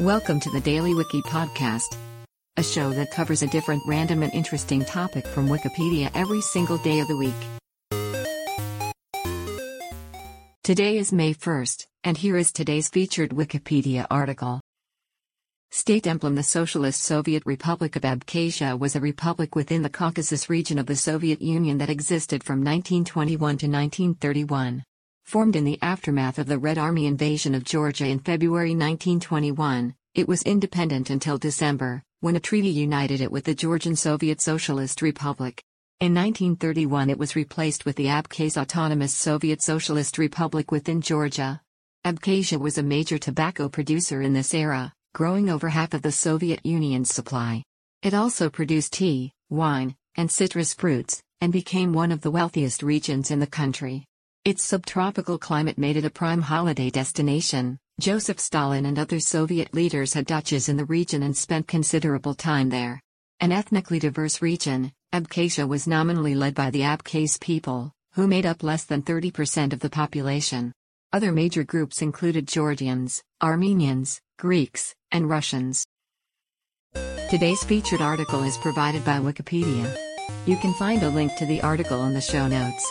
Welcome to the Daily Wiki Podcast, a show that covers a different random and interesting topic from Wikipedia every single day of the week. Today is May 1st, and here is today's featured Wikipedia article. State emblem The Socialist Soviet Republic of Abkhazia was a republic within the Caucasus region of the Soviet Union that existed from 1921 to 1931. Formed in the aftermath of the Red Army invasion of Georgia in February 1921, it was independent until December, when a treaty united it with the Georgian Soviet Socialist Republic. In 1931 it was replaced with the Abkhaz Autonomous Soviet Socialist Republic within Georgia. Abkhazia was a major tobacco producer in this era, growing over half of the Soviet Union's supply. It also produced tea, wine, and citrus fruits, and became one of the wealthiest regions in the country. Its subtropical climate made it a prime holiday destination. Joseph Stalin and other Soviet leaders had dachas in the region and spent considerable time there. An ethnically diverse region, Abkhazia was nominally led by the Abkhaz people, who made up less than 30% of the population. Other major groups included Georgians, Armenians, Greeks, and Russians. Today's featured article is provided by Wikipedia. You can find a link to the article in the show notes.